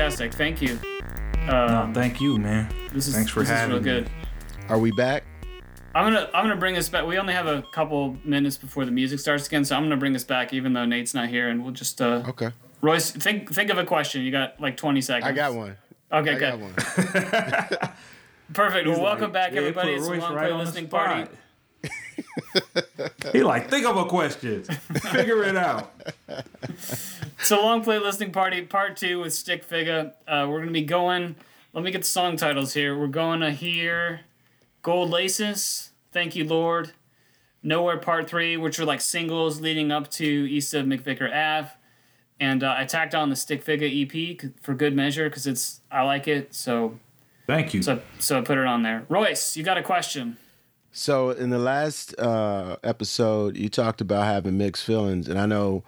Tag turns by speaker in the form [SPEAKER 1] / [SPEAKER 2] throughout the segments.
[SPEAKER 1] fantastic. Thank you.
[SPEAKER 2] No,
[SPEAKER 1] Um,
[SPEAKER 2] thank you, man.
[SPEAKER 1] this is
[SPEAKER 2] Thanks for
[SPEAKER 1] this
[SPEAKER 2] having
[SPEAKER 1] is real
[SPEAKER 2] me.
[SPEAKER 1] good.
[SPEAKER 3] Are we back?
[SPEAKER 1] I'm gonna I'm gonna bring us back. We only have a couple minutes before the music starts again, so I'm gonna bring us back, even though Nate's not here, and we'll just uh,
[SPEAKER 3] Okay.
[SPEAKER 1] Royce think think of a question. You got like 20 seconds.
[SPEAKER 3] I got one.
[SPEAKER 1] Okay,
[SPEAKER 3] I
[SPEAKER 1] good.
[SPEAKER 3] got one.
[SPEAKER 1] Perfect. Well, welcome
[SPEAKER 2] Like,
[SPEAKER 1] back, everybody.
[SPEAKER 2] put
[SPEAKER 1] It's a
[SPEAKER 2] Royce
[SPEAKER 1] long
[SPEAKER 2] right
[SPEAKER 1] play listening party.
[SPEAKER 2] he like, think of a question. Figure it out.
[SPEAKER 1] It's a long play listening party, part two with Stik Figa. Uh, we're gonna be going. Let me get the song titles here. We're going to hear Gold Laces, Thank You Lord, Nowhere Part Three, which are like singles leading up to East of MacVicar Ave. And uh, I tacked on the Stik Figa EP for good measure because it's I like it. So
[SPEAKER 2] Thank you.
[SPEAKER 1] so so I put it on there. Royce, you got a question?
[SPEAKER 3] So in the last uh, episode, you talked about having mixed feelings, and I know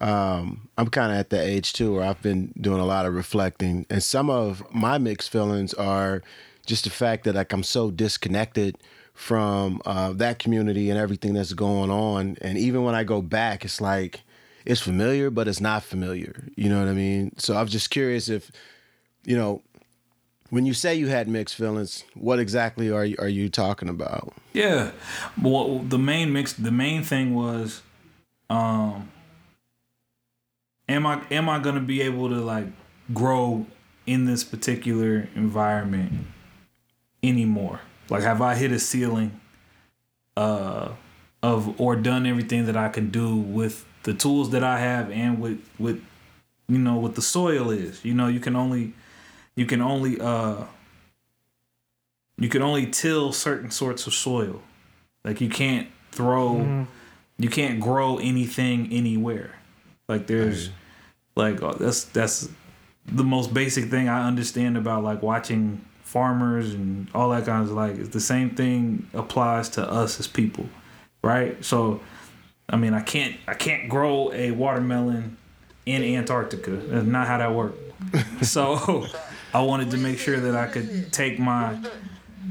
[SPEAKER 3] um, I'm kind of at the age too where I've been doing a lot of reflecting, and some of my mixed feelings are just the fact that like I'm so disconnected from uh, that community and everything that's going on, and even when I go back, it's like it's familiar, but it's not familiar. You know what I mean? So I'm just curious if you know. When you say you had mixed feelings, what exactly are you, are you talking about?
[SPEAKER 2] Yeah. well, the main mix the main thing was um am I am I gonna be able to like grow in this particular environment anymore? Like have I hit a ceiling uh of or done everything that I can do with the tools that I have and with with you know what the soil is. You know, you can only you can only uh you can only till certain sorts of soil. Like you can't throw, you can't grow anything anywhere. Like there's, like uh, that's that's the most basic thing I understand about like watching farmers and all that kind of like it's the same thing applies to us as people, right? So, I mean, I can't I can't grow a watermelon in Antarctica. That's not how that works. so, I wanted to make sure that I could take my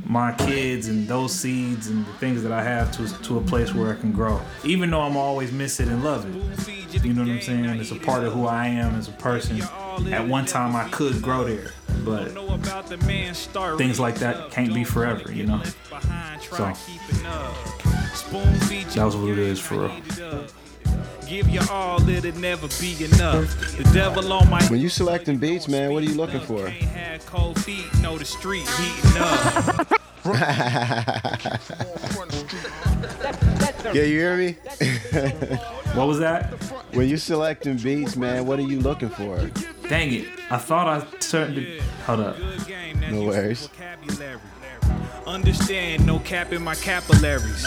[SPEAKER 2] my kids and those seeds and the things that I have to to a place where I can grow. Even though I'm always miss it and love it. You know what I'm saying? It's a part of who I am as a person. At one time I could grow there, but things like that can't be forever, you know? So that was what it is for real.
[SPEAKER 4] Give you all, it'll never be enough. The devil on my
[SPEAKER 3] When you selecting beats, man, what are you looking for?
[SPEAKER 4] Can't have cold feet, know the street heating up.
[SPEAKER 3] Yeah, you hear me?
[SPEAKER 2] What was that?
[SPEAKER 3] When you selecting beats, man, what are you looking for?
[SPEAKER 2] Dang it. I thought I turned it. Hold up.
[SPEAKER 4] Good game, that's
[SPEAKER 3] No worries.
[SPEAKER 4] Understand, no cap in my capillaries.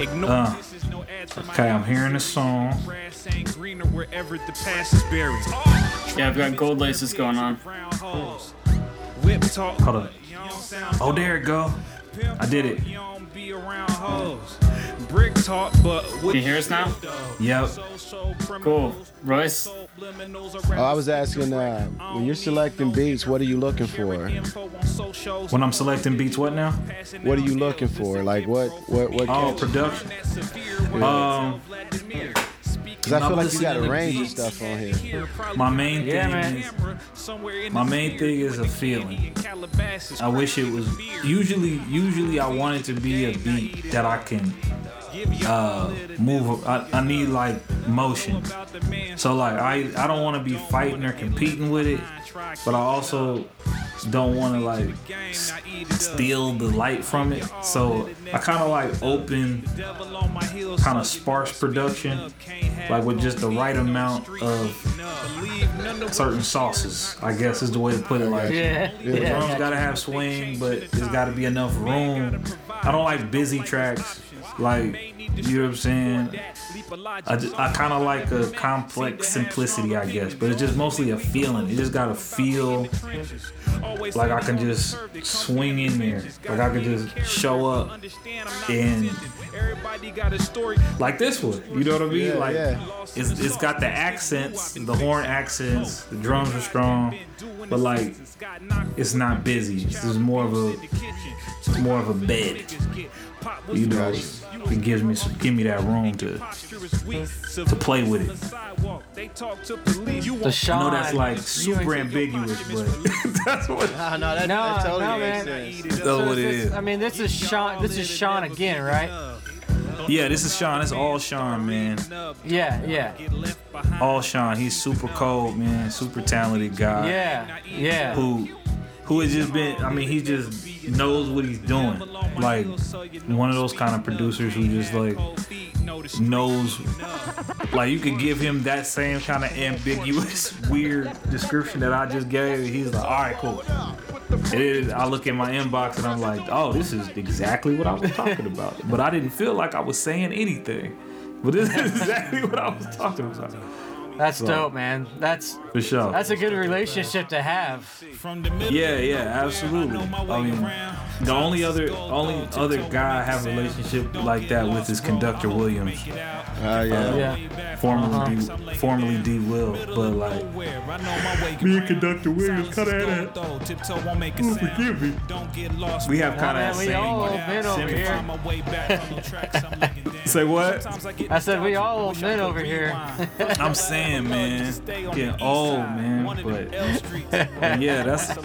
[SPEAKER 4] Ignore
[SPEAKER 2] Uh,
[SPEAKER 4] this is no ad to my
[SPEAKER 2] okay, I'm hearing the song.
[SPEAKER 4] Grass ain't greener wherever the past is buried.
[SPEAKER 1] Yeah, I've got gold laces going on.
[SPEAKER 4] Whip talk.
[SPEAKER 2] Hold up.
[SPEAKER 4] You don't sound
[SPEAKER 2] Oh, there it go. I did it.
[SPEAKER 4] You don't be around hoes. Brick talk, but
[SPEAKER 1] Can you hear us now?
[SPEAKER 2] Yep.
[SPEAKER 1] Cool. Royce,
[SPEAKER 3] Oh, I was asking, uh, when you're selecting beats, what are you looking for?
[SPEAKER 2] When I'm selecting beats, what now?
[SPEAKER 3] What are you looking for? Like what, what, what?
[SPEAKER 2] Oh,
[SPEAKER 3] catch-
[SPEAKER 2] production. Um,
[SPEAKER 3] Cause I feel like you got a
[SPEAKER 2] listening to
[SPEAKER 3] range of stuff on here.
[SPEAKER 2] my main thing
[SPEAKER 1] Yeah, man.
[SPEAKER 2] is my main thing is a feeling. I wish it was usually usually I want it to be a beat that I can uh move I, I need like motion. So like I I don't want to be fighting or competing with it, but I also don't want to like s- steal the light from it. So I kind of like open kind of sparse production like with just the right amount of certain sauces, I guess is the way to put it. Like,
[SPEAKER 1] Yeah.
[SPEAKER 2] the drums gotta have swing, but there's gotta be enough room. I don't like busy tracks. Like, you know what I'm saying? I, just, I kind of like a complex simplicity, I guess, but it's just mostly a feeling. It just gotta feel like I can just swing in there, like I can just show up and like this one. You know what I mean?
[SPEAKER 3] Yeah,
[SPEAKER 2] like
[SPEAKER 3] yeah.
[SPEAKER 2] it's it's got the accents, the horn accents, the drums are strong, but like it's not busy. This is more of a more of a bed. You know, it gives me some, give me that room to to play with it.
[SPEAKER 5] The
[SPEAKER 2] I know that's like super ambiguous, but that's what
[SPEAKER 3] Ah, no, that,
[SPEAKER 5] No,
[SPEAKER 3] that totally
[SPEAKER 5] no,
[SPEAKER 3] makes
[SPEAKER 5] man.
[SPEAKER 3] sense.
[SPEAKER 2] that's
[SPEAKER 5] So
[SPEAKER 2] what it
[SPEAKER 5] this-
[SPEAKER 2] is.
[SPEAKER 5] I mean, this is Sean. This is Sean again, right?
[SPEAKER 2] Yeah, this is Sean. It's all Sean, man.
[SPEAKER 5] Yeah, yeah,
[SPEAKER 2] All Sean. He's super cold, man. Super talented guy.
[SPEAKER 5] yeah, yeah.
[SPEAKER 2] Who, who has just been? I mean, he just knows what he's doing. Like one of those kind of producers who just like knows. Like you could give him that same kind of ambiguous, weird description that I just gave. He's like, all right, cool. It is. I look at my inbox and I'm like, oh, this is exactly what I was talking about. But I didn't feel like I was saying anything. But this is exactly what I was talking about.
[SPEAKER 5] That's dope, man. That's
[SPEAKER 2] For sure.
[SPEAKER 5] that's a good relationship to have.
[SPEAKER 2] Yeah, yeah, absolutely. I mean, the only other only other guy I have a relationship like that with is Conductor Williams,
[SPEAKER 3] Oh yeah.
[SPEAKER 5] Uh, yeah.
[SPEAKER 2] formerly uh-huh. D, formerly D Will, but like me and Conductor Williams kind of had that. Ooh, forgive me. We have kind
[SPEAKER 5] Man,
[SPEAKER 2] of
[SPEAKER 5] we
[SPEAKER 2] that
[SPEAKER 5] all
[SPEAKER 2] same
[SPEAKER 5] been over here.
[SPEAKER 2] Say what?
[SPEAKER 5] I said we all old men over here.
[SPEAKER 2] I'm saying, man, getting old, man. But, but yeah, that's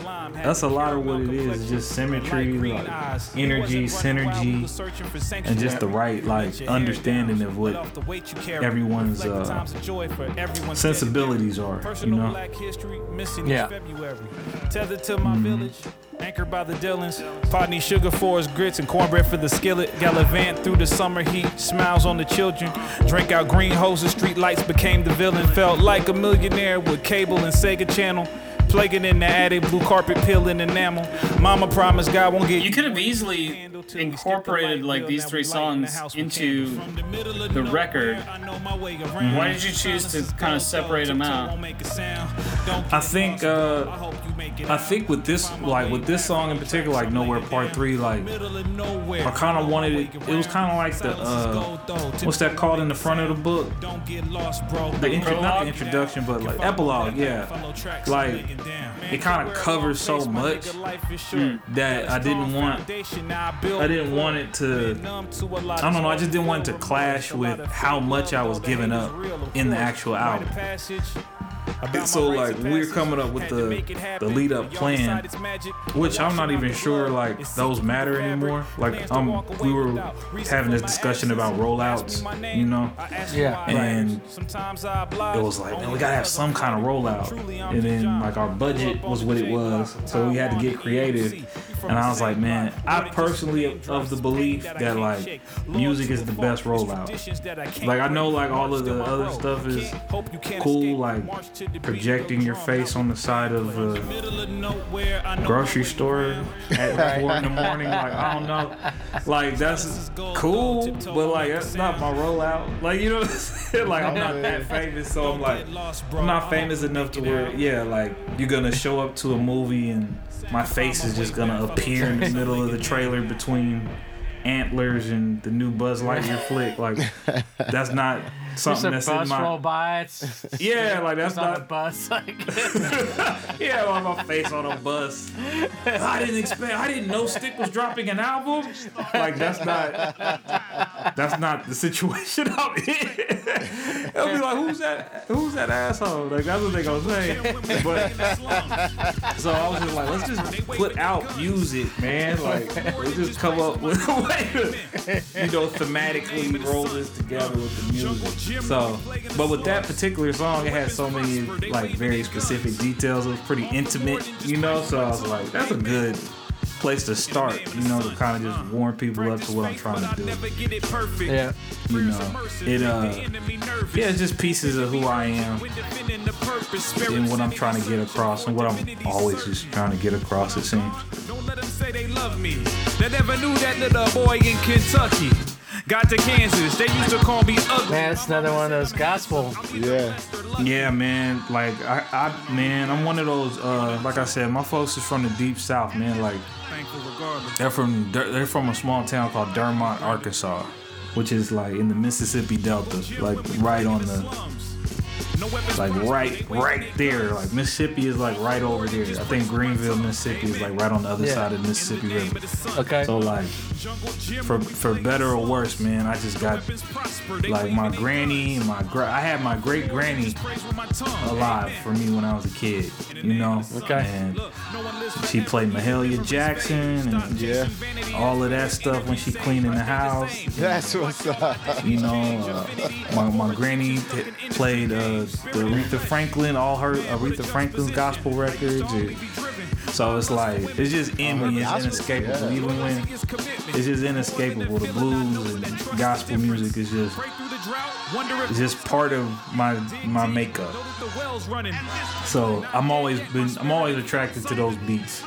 [SPEAKER 2] that's a lot of what it is. It's just symmetry, like energy, synergy, and just the right like understanding of what everyone's uh, sensibilities are. You know.
[SPEAKER 5] Yeah.
[SPEAKER 4] Tethered to my village, anchored by the Dillons. Podney sugar for his grits and cornbread for the skillet. Gallivant through the summer heat, smiles on the children. Drank out green hoses, street lights became the villain. Felt like a millionaire with cable and Sega Channel. Plaguing in the attic, blue carpet peeling enamel. Mama promised God won't get
[SPEAKER 1] You could have easily incorporated like these three songs into the record. Why did you choose to kind of separate them out?
[SPEAKER 2] I think uh, I think with this like with this song in particular, like Nowhere Part Three, like I kind of wanted it. It was kind of like the uh, what's that called in the front of the book? The intro, not the introduction, but like epilogue. Yeah, like it kind of covers so much hmm, that I didn't want. I didn't want it to. I don't know. I just didn't want it to clash with how much I was giving up in the actual album. So like we're coming up with the the lead up plan, which I'm not even sure like those matter anymore. Like um we were having this discussion about rollouts, you know,
[SPEAKER 5] Yeah.
[SPEAKER 2] and it was like man we gotta have some kind of rollout, and then like our budget was what it was, so we had to get creative. And I was like, man, I personally am of the belief that like music is the best rollout. Like I know like all of the other stuff is cool, like projecting your face on the side of a grocery store at four in the morning. Like I don't know, like that's cool, but like that's not my rollout. Like you know, what I'm saying? like I'm not that famous, so I'm like I'm not famous enough to where yeah, like you're gonna show up to a movie and my face is just gonna appear in the middle of the trailer between antlers and the new Buzz Lightyear flick. Like that's not something that's in
[SPEAKER 5] bus roll by. It's
[SPEAKER 2] yeah, like that's
[SPEAKER 5] not a bus. Like,
[SPEAKER 2] yeah, on my face on a bus. I didn't expect. I didn't know Stik was dropping an album. Like that's not. That's not the situation I'm in. They'll be like, "Who's that? Who's that asshole?" Like that's what they gonna say. But so I was just like, "Let's just put out music, man. Like let's just come up with a way to, you know, thematically roll this together with the music." So, but with that particular song, it had so many like very specific details. It was pretty intimate, you know. So I was like, "That's a good." place to start, you know, to kind of just warm people up to what I'm trying to do.
[SPEAKER 5] yeah.
[SPEAKER 2] You know, it uh, yeah, it's just pieces of who I am and what I'm trying to get across and what I'm always just trying to get across. It seems.
[SPEAKER 4] Don't let them say they love me. They never knew that little boy in Kentucky. Got to Kansas, they used to call me ugly.
[SPEAKER 5] Man, it's another one of those gospel.
[SPEAKER 3] Yeah.
[SPEAKER 2] Yeah, man. Like I, I, man, I'm one of those. Uh, like I said, my folks is from the deep south, man. Like they're from they're from a small town called Dermott, Arkansas, which is like in the Mississippi Delta, like right on the like right, right there. Like Mississippi is like right over there. I think Greenville, Mississippi is like right on the other
[SPEAKER 5] Yeah.
[SPEAKER 2] side of the Mississippi River.
[SPEAKER 5] Okay.
[SPEAKER 2] So like, for for better or worse, man, I just got like my granny and my gra- I had my great granny alive for me when I was a kid. You know.
[SPEAKER 5] Okay.
[SPEAKER 2] And she played Mahalia Jackson and
[SPEAKER 3] Yeah.
[SPEAKER 2] all of that stuff when she cleaning the house.
[SPEAKER 3] That's what's up.
[SPEAKER 2] You know, uh, my, my granny t- played uh, the Aretha Franklin, all her Aretha Franklin's gospel records. and so it's like it's just in me. It's
[SPEAKER 3] gospel,
[SPEAKER 2] inescapable.
[SPEAKER 3] yeah.
[SPEAKER 2] Even when it's just inescapable. The blues and gospel music is just it's just part of my my makeup. So I'm always been I'm always attracted to those beats.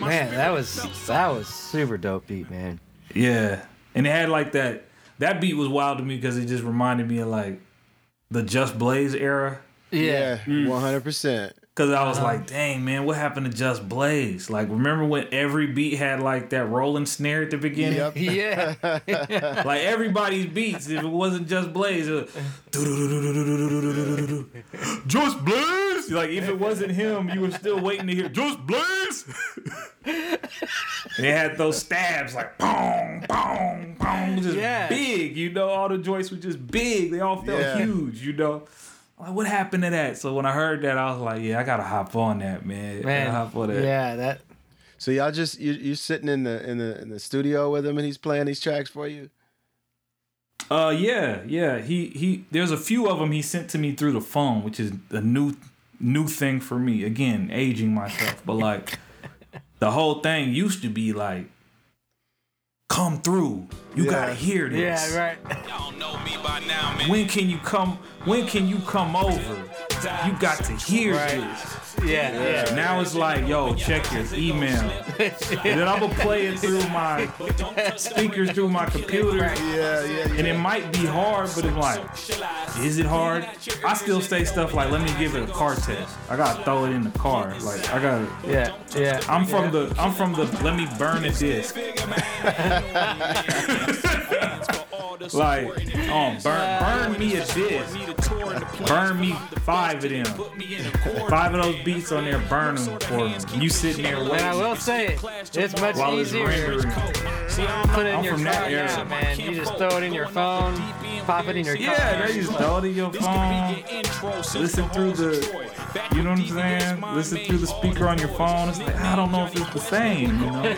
[SPEAKER 5] Man, that was that was super dope beat, man.
[SPEAKER 2] Yeah, and it had like that. That beat was wild to me because it just reminded me of like the Just Blaze era.
[SPEAKER 3] Yeah, mm. one hundred percent.
[SPEAKER 2] Cause I was uh-huh. like, dang man, what happened to Just Blaze? Like, remember when every beat had like that rolling snare at the beginning?
[SPEAKER 3] Yep.
[SPEAKER 5] Yeah.
[SPEAKER 2] Like everybody's beats, if it wasn't Just Blaze, it was, Just Blaze. Like if it wasn't him, you were still waiting to hear Just Blaze. and it had those stabs like boom, boom, boom, just
[SPEAKER 5] Yeah.
[SPEAKER 2] big. You know, all the joints were just big. They all felt
[SPEAKER 3] Yeah.
[SPEAKER 2] huge. You know. Like what happened to that? So when I heard that, I was like, "Yeah, I gotta hop on that, man.
[SPEAKER 5] Man.
[SPEAKER 2] hop on that."
[SPEAKER 5] Yeah, that
[SPEAKER 3] So y'all just you you sitting in the in the in the studio with him and he's playing these tracks for you.
[SPEAKER 2] Uh, yeah, yeah. He he. There's a few of them he sent to me through the phone, which is a new new thing for me. Again, aging myself, but like the whole thing used to be like, come through. You
[SPEAKER 3] Yeah.
[SPEAKER 2] gotta hear this.
[SPEAKER 5] Yeah, right.
[SPEAKER 2] When can you come? When can you come over? You got to hear
[SPEAKER 5] Right.
[SPEAKER 2] this.
[SPEAKER 5] Yeah, yeah.
[SPEAKER 2] Now it's like, yo, check your email. and then I'm gonna play it through my speakers through my computer.
[SPEAKER 3] Yeah, yeah, yeah.
[SPEAKER 2] And it might be hard, but it's like, is it hard? I still say stuff like, let me give it a car test. I gotta throw it in the car. Like I gotta.
[SPEAKER 5] Yeah, yeah.
[SPEAKER 2] I'm from the. I'm from the. Let me burn a disc. like, oh, burn, burn me a disc. Burn me five of them. Five of those beats on there. Burn them for me. You sitting there
[SPEAKER 5] And I will say it, it's much
[SPEAKER 2] while
[SPEAKER 5] easier
[SPEAKER 2] rendering.
[SPEAKER 5] put it in
[SPEAKER 2] I'm
[SPEAKER 5] your
[SPEAKER 2] from
[SPEAKER 5] phone
[SPEAKER 2] that
[SPEAKER 5] now, man. You just throw it in your phone, pop it in your car.
[SPEAKER 2] Yeah, they just throw it in your phone. Listen through the, you know what I'm saying? Listen through the speaker on your phone. It's like I don't know if it's the same, you know.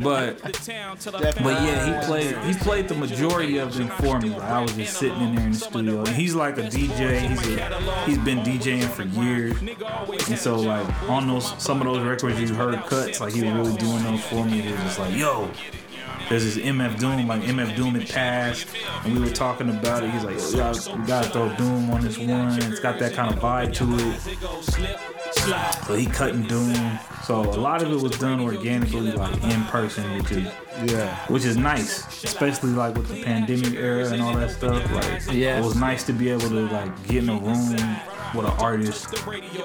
[SPEAKER 2] But but yeah, he played he played the majority of them for me. I was just sitting in there in the studio, and he's like a DJ. He's a, he's been DJing for years, and so like on those some of those records you heard cuts, like he was really doing those for me. He was just like, yo. There's this MF Doom, like MF Doom had passed, and we were talking about it. He's like, Yo, y'all, we gotta throw Doom on this one. It's got that kind of vibe to it. So he cutting Doom. So a lot of it was done organically, like in person, which is
[SPEAKER 3] Yeah.
[SPEAKER 2] which is nice, especially like with the pandemic era and all that stuff. Like,
[SPEAKER 5] Yeah.
[SPEAKER 2] it was nice to be able to like get in a room with an artist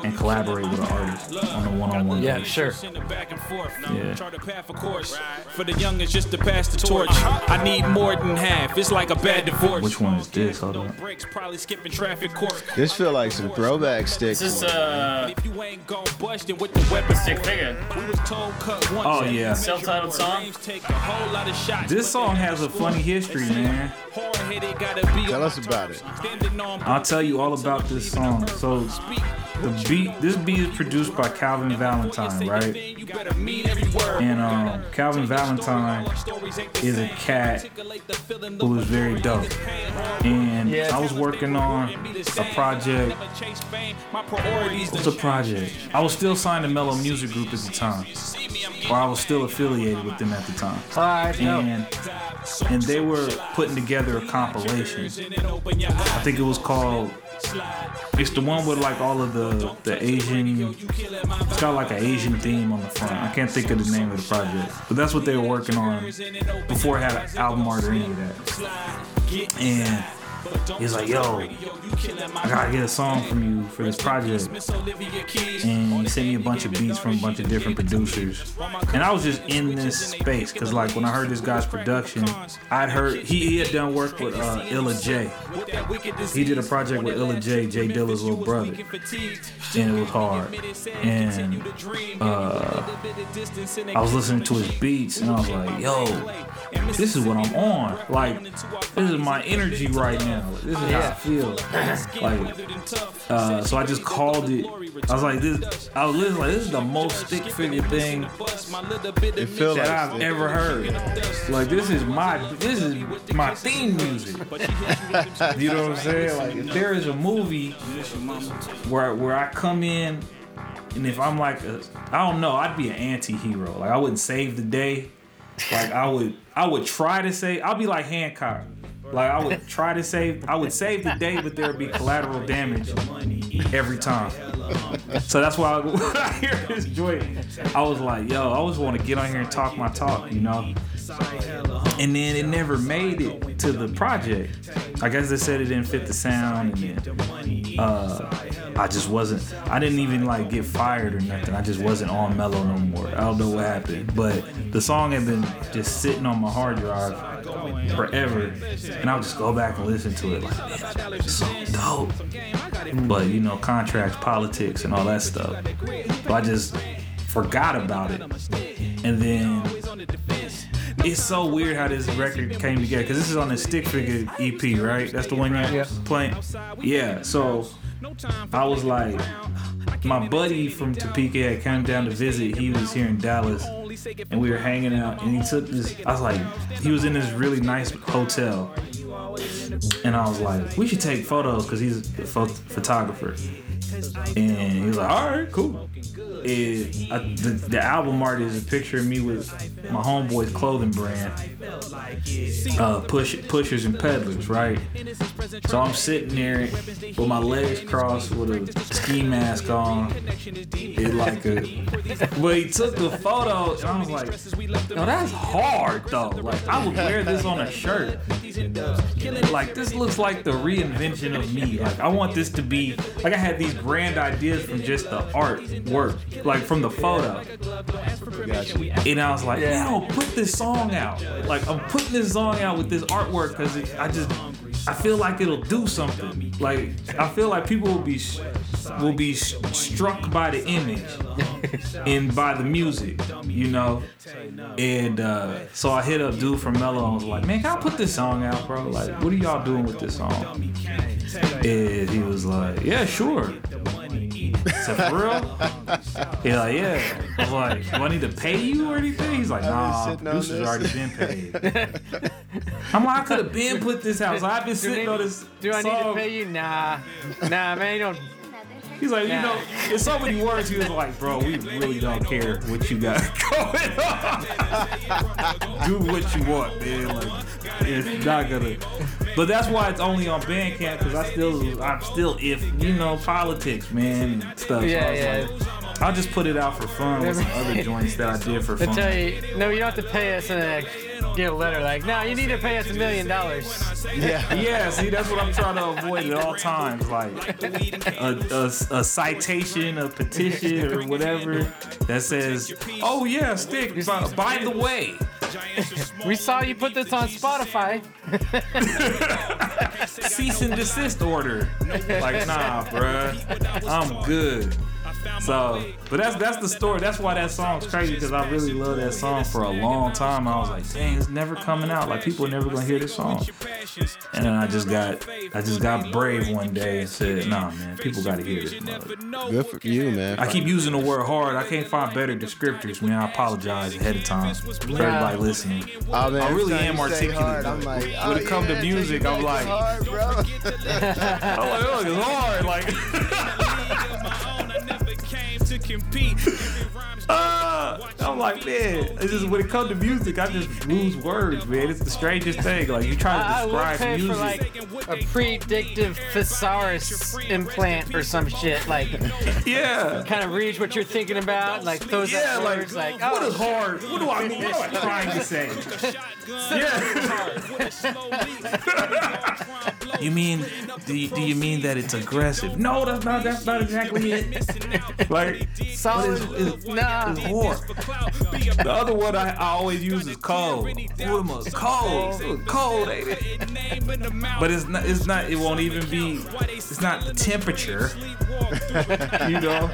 [SPEAKER 2] and collaborate with an artist on a one-on-one.
[SPEAKER 5] Yeah,
[SPEAKER 2] basis.
[SPEAKER 5] sure.
[SPEAKER 2] Yeah.
[SPEAKER 6] For the young, it's just to pass the torch. I need more than half. It's like a bad divorce.
[SPEAKER 2] Which one is this? Hold on.
[SPEAKER 6] Probably skipping traffic court.
[SPEAKER 3] This feel like some throwback stick.
[SPEAKER 1] This is uh,
[SPEAKER 6] If you ain't gon' bust with the weapon
[SPEAKER 1] Stik Figa.
[SPEAKER 6] We was told cut once.
[SPEAKER 2] Oh, yeah.
[SPEAKER 1] Self-titled song.
[SPEAKER 6] Take a whole lot of shots.
[SPEAKER 2] This song has a funny history, man.
[SPEAKER 6] Hard-headed, gotta be
[SPEAKER 3] Tell us about it.
[SPEAKER 2] I'll tell you all about this song. So the beat, this beat is produced by Calvin Valentine, right? And um, Calvin Valentine is a cat who is very dope. And I was working on a project. What's a project? I was still signed to Mellow Music Group at the time, or I was still affiliated with them at the time.
[SPEAKER 5] Right.
[SPEAKER 2] And and they were putting together a compilation. I think it was called. It's the one with like all of the the Asian. It's got like an Asian theme on the front. I can't think of the name of the project, but that's what they were working on before it had an album art or any of that. And he's like, "Yo, I gotta get a song from you for this project," and he sent me a bunch of beats from a bunch of different producers, and I was just in this space because like when I heard this guy's production, I'd heard he, he had done work with uh, Illa J. He did a project with Illa J, Jay Dilla's little brother, and it was hard. And uh, I was listening to his beats, and I was like, "Yo, this is what I'm on. Like, this is my energy right now. This is how I feel. Like, uh, so I just called it. I was like, this. I was listening like this is the most Stik Figa thing that
[SPEAKER 3] like
[SPEAKER 2] I've ever heard. Like, this is my this is my theme music. You know what I'm saying? Like, if there is a movie where where I come in. And if I'm like a, I don't know, I'd be an anti-hero. Like I wouldn't save the day. Like I would, I would try to save. I'll be like Hancock. Like I would try to save. I would save the day, but there would be collateral damage every time. So that's why when I hear this joint, I was like, yo, I always want to get on here and talk my talk, you know. And then it never made it to the project. I guess they said it didn't fit the sound, and then uh, I just wasn't. I didn't even like get fired or nothing. I just wasn't on Mellow no more. I don't know what happened, but the song had been just sitting on my hard drive forever, and I'll just go back and listen to it. Like, song dope. But you know, contracts, politics, and all that stuff. So I just forgot about it, and then it's so weird how this record came together because this is on the Stik Figa EP, right? That's the one you're
[SPEAKER 5] Yeah.
[SPEAKER 2] playing. Yeah. So I was like, my buddy from Topeka had come down to visit. He was here in Dallas, and we were hanging out. And he took this. I was like, he was in this really nice hotel, and I was like, we should take photos because he's a pho- photographer. And he was like, all right, cool. I, the, the album art is a picture of me with my homeboy's clothing brand, uh, push, pushers and peddlers, right? So I'm sitting there with my legs crossed with a ski mask on. It like a, but he took the photo, and I was like, no, that's hard though. Like I would wear this on a shirt. Like this looks like the reinvention of me. Like I want this to be like I had these grand ideas from just the artwork, like from the photo. And I was like, I'll put this song out. Like I'm putting this song out with this artwork because I just I feel like it'll do something. Like I feel like people will be will be struck by the image and by the music, you know. And uh, so I hit up dude from Mellow and was like, man, can I put this song out, bro? Like, what are y'all doing with this song? And he was like, yeah, sure. I said, for real? He's like, yeah. I was like, do I need to pay you or anything? He's like, nah,
[SPEAKER 3] sitting on
[SPEAKER 2] Deuce has already been paid. I'm like, I could have been put this out. So I've been sitting on this.
[SPEAKER 5] Do I need to pay you? Nah. Nah, man, you don't.
[SPEAKER 2] He's like, you know, in so many words, he was like, bro, we really don't care what you got going on. Do what you want, man. Like, it's not gonna. But that's why it's only on Bandcamp because I still, I'm still, if you know, politics, man, and stuff.
[SPEAKER 5] Yeah,
[SPEAKER 2] so I was
[SPEAKER 5] yeah.
[SPEAKER 2] like, I'll just put it out for fun with some other joints that I did for fun.
[SPEAKER 5] tell you, no, you don't have to pay us and then get a letter like, no, you need to pay us a million dollars.
[SPEAKER 3] Yeah.
[SPEAKER 2] Yeah, see, that's what I'm trying to avoid at all times. Like a, a, a citation, a petition, or whatever that says, "Oh yeah, Stik." By, by the way,
[SPEAKER 5] We saw you put this on Spotify.
[SPEAKER 2] cease and desist order. Like, nah, bruh, I'm good. So, but that's that's the story. That's why that song's crazy because I really love that song for a long time. I was like, dang, it's never coming out. Like people are never gonna hear this song. And then I just got I just got brave one day and said, nah, man, people gotta hear this. Mother.
[SPEAKER 3] Good for you, man.
[SPEAKER 2] I keep using the word hard. I can't find better descriptors, man. I apologize ahead of time for everybody listening.
[SPEAKER 3] Oh, man,
[SPEAKER 2] I really am articulate,
[SPEAKER 3] hard, I'm
[SPEAKER 2] though.
[SPEAKER 3] like,
[SPEAKER 2] When
[SPEAKER 3] oh,
[SPEAKER 2] it come to music, I'm like-
[SPEAKER 3] hard, bro.
[SPEAKER 2] I'm like, oh, it's hard. Like, uh, I'm like, man, it's just when it comes to music, I just lose words, man. It's the strangest thing. Like, you try
[SPEAKER 5] I, I
[SPEAKER 2] to
[SPEAKER 5] would
[SPEAKER 2] describe
[SPEAKER 5] pay
[SPEAKER 2] music.
[SPEAKER 5] for like a predictive thesaurus implant or some shit. Like,
[SPEAKER 2] yeah.
[SPEAKER 5] kind of read what you're thinking about. Like those
[SPEAKER 2] Yeah,
[SPEAKER 5] up
[SPEAKER 2] like,
[SPEAKER 5] words. Like,
[SPEAKER 2] what
[SPEAKER 5] oh,
[SPEAKER 2] is hard? What do I mean? What am I trying to say? yeah. You mean do you, do you mean that it's aggressive? No, that's not that's not exactly it. like
[SPEAKER 5] Solid.
[SPEAKER 2] Is, it's, it's,
[SPEAKER 5] nah.
[SPEAKER 2] it's whore. The other one I, I always use is cold. Ooh, them was cold. It was cold, ain't it? But it's not. It's not. It won't even be. It's not the temperature. you know.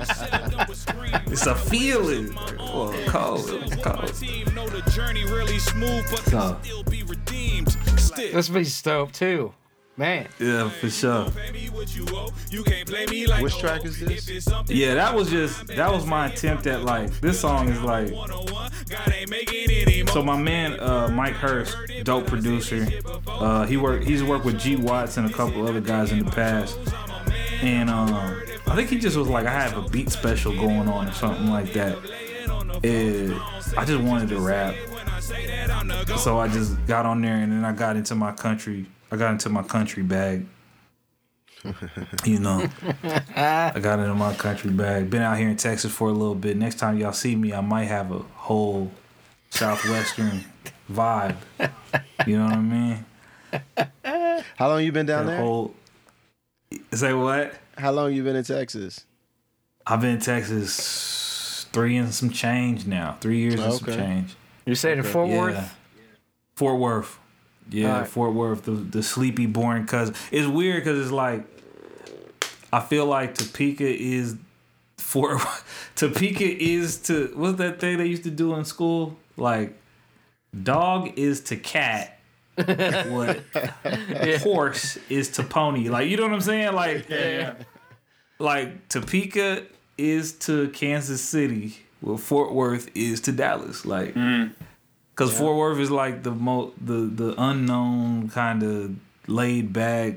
[SPEAKER 2] It's a feeling. Like, oh, cold. It was cold.
[SPEAKER 6] Know the journey really smooth, but
[SPEAKER 2] So.
[SPEAKER 6] still be redeemed.
[SPEAKER 5] This be dope too. Man.
[SPEAKER 2] Yeah, for sure.
[SPEAKER 6] Pay me what you owe. You can't play me like
[SPEAKER 3] Which track is this?
[SPEAKER 6] If it's something
[SPEAKER 2] Yeah, that was just that was my attempt at like this song is like
[SPEAKER 6] one-on-one, God ain't making it anymore.
[SPEAKER 2] so my man uh, Mike Hurst, dope producer. Uh, he worked he's worked with G Watts and a couple other guys in the past. And um, I think he just was like I have a beat special going on or something like that. And I just wanted to rap. So I just got on there and then I got into my country I got into my country bag. You know. I got into my country bag. Been out here in Texas for a little bit. Next time y'all see me, I might have a whole southwestern vibe. You know what I mean?
[SPEAKER 3] How long you been down
[SPEAKER 2] A
[SPEAKER 3] there?
[SPEAKER 2] whole. Say what?
[SPEAKER 3] How long you been in Texas?
[SPEAKER 2] I've been in Texas three and some change now. Three years and some change.
[SPEAKER 5] You say to Fort
[SPEAKER 2] Yeah.
[SPEAKER 5] Worth?
[SPEAKER 2] Fort Worth. Yeah,
[SPEAKER 5] Alright.
[SPEAKER 2] Fort Worth, the the sleepy, boring cousin. It's weird because it's like I feel like Topeka is Fort Topeka is to what's that thing they used to do in school? Like dog is to cat. what horse is to pony. Like you know what I'm saying? Like yeah. like Topeka is to Kansas City, well Fort Worth is to Dallas. Like mm. Because Fort Worth is like the mo the the unknown kind of laid back,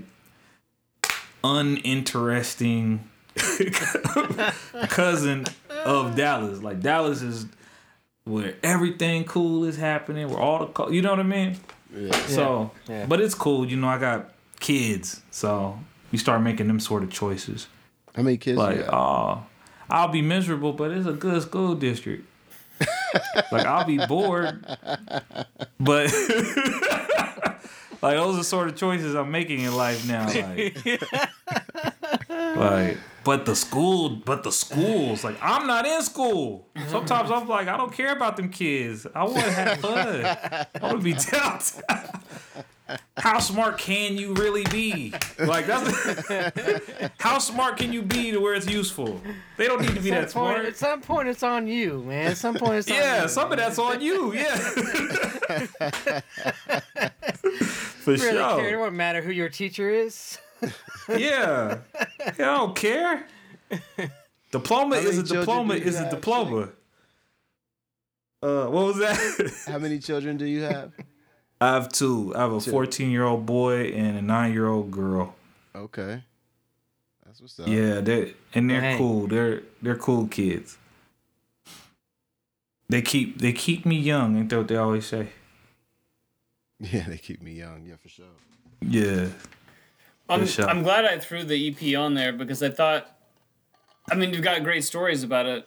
[SPEAKER 2] uninteresting cousin of Dallas. Like Dallas is where everything cool is happening, where all the co- you know what I mean. Yeah. So,
[SPEAKER 5] Yeah.
[SPEAKER 2] but it's cool. You know, I got kids, so you start making them sort of choices.
[SPEAKER 3] How many kids?
[SPEAKER 2] Like,
[SPEAKER 3] you got?
[SPEAKER 2] oh, I'll be miserable, but it's a good school district. Like, I'll be bored, but like those are the sort of choices I'm making in life now. Like, like, but the school, but the schools, like, I'm not in school. Sometimes I'm like, I don't care about them kids. I want to have fun. I want to be downtown. How smart can you really be? Like that's how smart can you be to where it's useful? They don't need to be that
[SPEAKER 5] point,
[SPEAKER 2] smart.
[SPEAKER 5] at some point, it's on you, man. At some point, it's on
[SPEAKER 2] Yeah,
[SPEAKER 5] you.
[SPEAKER 2] some of that's on you. Yeah, for
[SPEAKER 5] really care. It
[SPEAKER 2] sure.
[SPEAKER 5] won't matter who your teacher is.
[SPEAKER 2] Yeah, I don't care. Diploma is a diploma is a
[SPEAKER 3] have,
[SPEAKER 2] diploma. Uh, what was that?
[SPEAKER 3] How many children do you have?
[SPEAKER 2] I have two. I have a 14 year old boy and a nine year old girl.
[SPEAKER 3] Okay, that's what's up.
[SPEAKER 2] Yeah, they and they're
[SPEAKER 5] Dang.
[SPEAKER 2] cool. They're they're cool kids. They keep they keep me young, ain't that what they always say?
[SPEAKER 3] yeah, they keep me young. Yeah, for sure.
[SPEAKER 2] Yeah.
[SPEAKER 1] I'm,
[SPEAKER 2] sure.
[SPEAKER 1] I'm glad I threw the EP on there because I thought, I mean, you've got great stories about it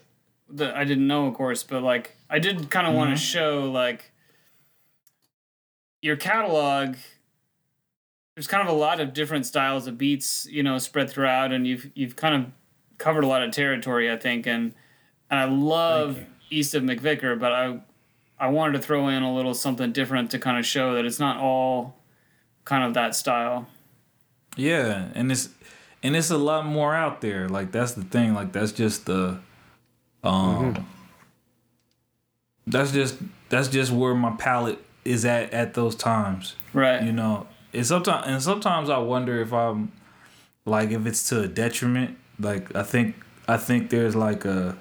[SPEAKER 1] that I didn't know, of course, but like I did kind of want to mm-hmm. show like your catalog. There's kind of a lot of different styles of beats, you know, spread throughout, and you've you've kind of covered a lot of territory, I think, and and I love East of MacVicar, but I I wanted to throw in a little something different to kind of show that it's not all kind of that style.
[SPEAKER 2] Yeah, and it's and it's a lot more out there. Like that's the thing. Like that's just the um that's just that's just where my palette is at at those times.
[SPEAKER 1] Right.
[SPEAKER 2] You know, and sometimes and sometimes I wonder if I'm like if it's to a detriment. Like I think I think there's like a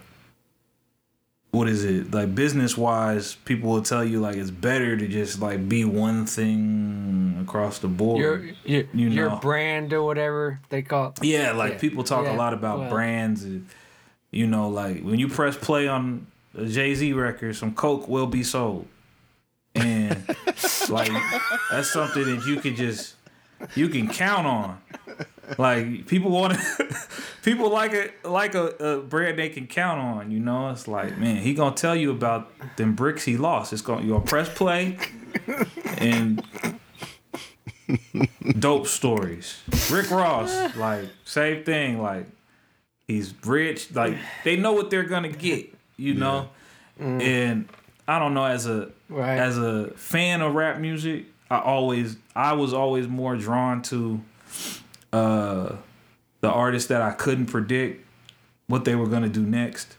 [SPEAKER 2] what is it like business wise people will tell you like it's better to just like be one thing across the board
[SPEAKER 5] Your your,
[SPEAKER 2] You
[SPEAKER 5] your brand or whatever they call it.
[SPEAKER 2] yeah, like
[SPEAKER 5] Yeah.
[SPEAKER 2] people talk
[SPEAKER 5] Yeah.
[SPEAKER 2] a lot about
[SPEAKER 5] Well-
[SPEAKER 2] brands. And, you know, like when you press play on a Jay Z record, some Coke will be sold, and like that's something that you can just you can count on. Like people want to, people like a like a, a brand they can count on. You know, it's like man, he gonna tell you about them bricks he lost. It's gonna you gonna press play, and dope stories. Rick Ross, like same thing. Like he's rich. Like they know what they're gonna get. You know, mm. and I don't know as a
[SPEAKER 5] Right.
[SPEAKER 2] as a fan of rap music, I always I was always more drawn to uh the artists that I couldn't predict what they were gonna do next.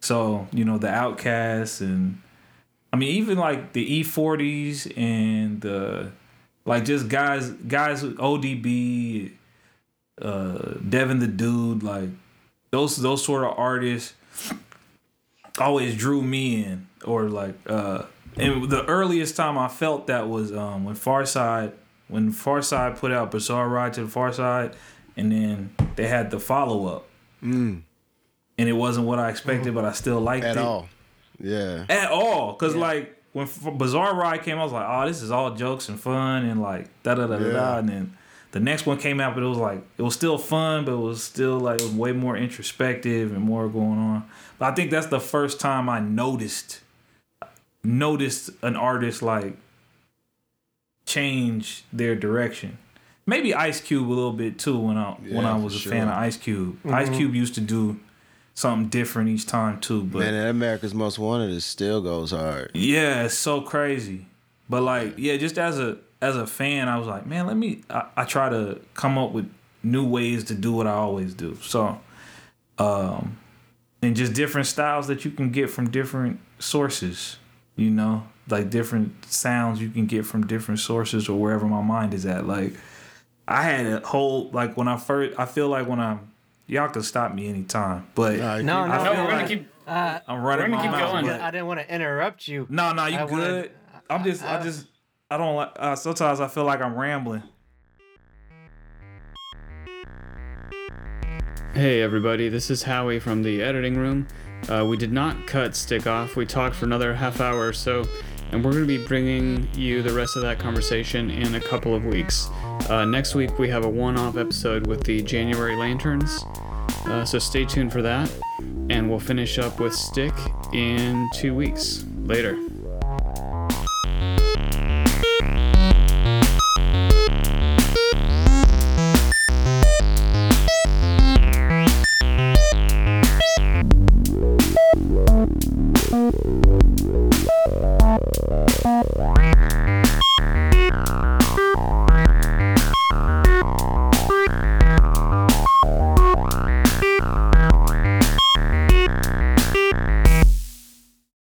[SPEAKER 2] So, you know, the OutKasts and I mean even like the E-40s and the like just guys guys with ODB, uh Devin the Dude, like those those sort of artists always drew me in or like uh and the earliest time I felt that was um when Pharcyde when Pharcyde put out Bizarre Ride II the Pharcyde and then they had the follow up. And it wasn't what I expected, but I still liked
[SPEAKER 3] At
[SPEAKER 2] it.
[SPEAKER 3] At all. Yeah.
[SPEAKER 2] At all. Cause like when F- Bizarre Ride came, I was like, oh, this is all jokes and fun and like da da da da da. And then the next one came out, but it was like it was still fun, but it was still like it was way more introspective and more going on. But I think that's the first time I noticed noticed an artist like change their direction. Maybe Ice Cube a little bit too when I when I was a
[SPEAKER 3] sure.
[SPEAKER 2] fan of Ice Cube. Ice Cube used to do something different each time too, but
[SPEAKER 3] Man, and America's Most Wanted is still goes hard.
[SPEAKER 2] yeah, it's so crazy. But like, yeah, just as a as a fan, I was like, man, let me. I, I try to come up with new ways to do what I always do. So, um, and just different styles that you can get from different sources. You know, like different sounds you can get from different sources or wherever my mind is at. Like, I had a whole like when I first. I feel like when I'm. Y'all can stop me anytime, but
[SPEAKER 3] Nah, you
[SPEAKER 5] No,
[SPEAKER 3] keep-
[SPEAKER 5] no,
[SPEAKER 1] No,
[SPEAKER 5] no.
[SPEAKER 1] we're gonna
[SPEAKER 5] I-
[SPEAKER 1] keep.
[SPEAKER 2] I'm running
[SPEAKER 1] We're gonna
[SPEAKER 2] my
[SPEAKER 1] keep
[SPEAKER 2] mouth,
[SPEAKER 1] going.
[SPEAKER 5] I didn't want to interrupt you.
[SPEAKER 2] no, no, you
[SPEAKER 5] I
[SPEAKER 2] good.
[SPEAKER 5] wanted-
[SPEAKER 2] I'm just, I, just, I don't like. Uh, sometimes I feel like I'm rambling.
[SPEAKER 1] Hey everybody, this is Howie from the editing room. Uh, we did not cut Stik Off. We talked for another half hour or so, and we're going to be bringing you the rest of that conversation in a couple of weeks. Uh, next week we have a one-off episode with the January Lanterns, uh, so stay tuned for that. And we'll finish up with Stik in two weeks. Later.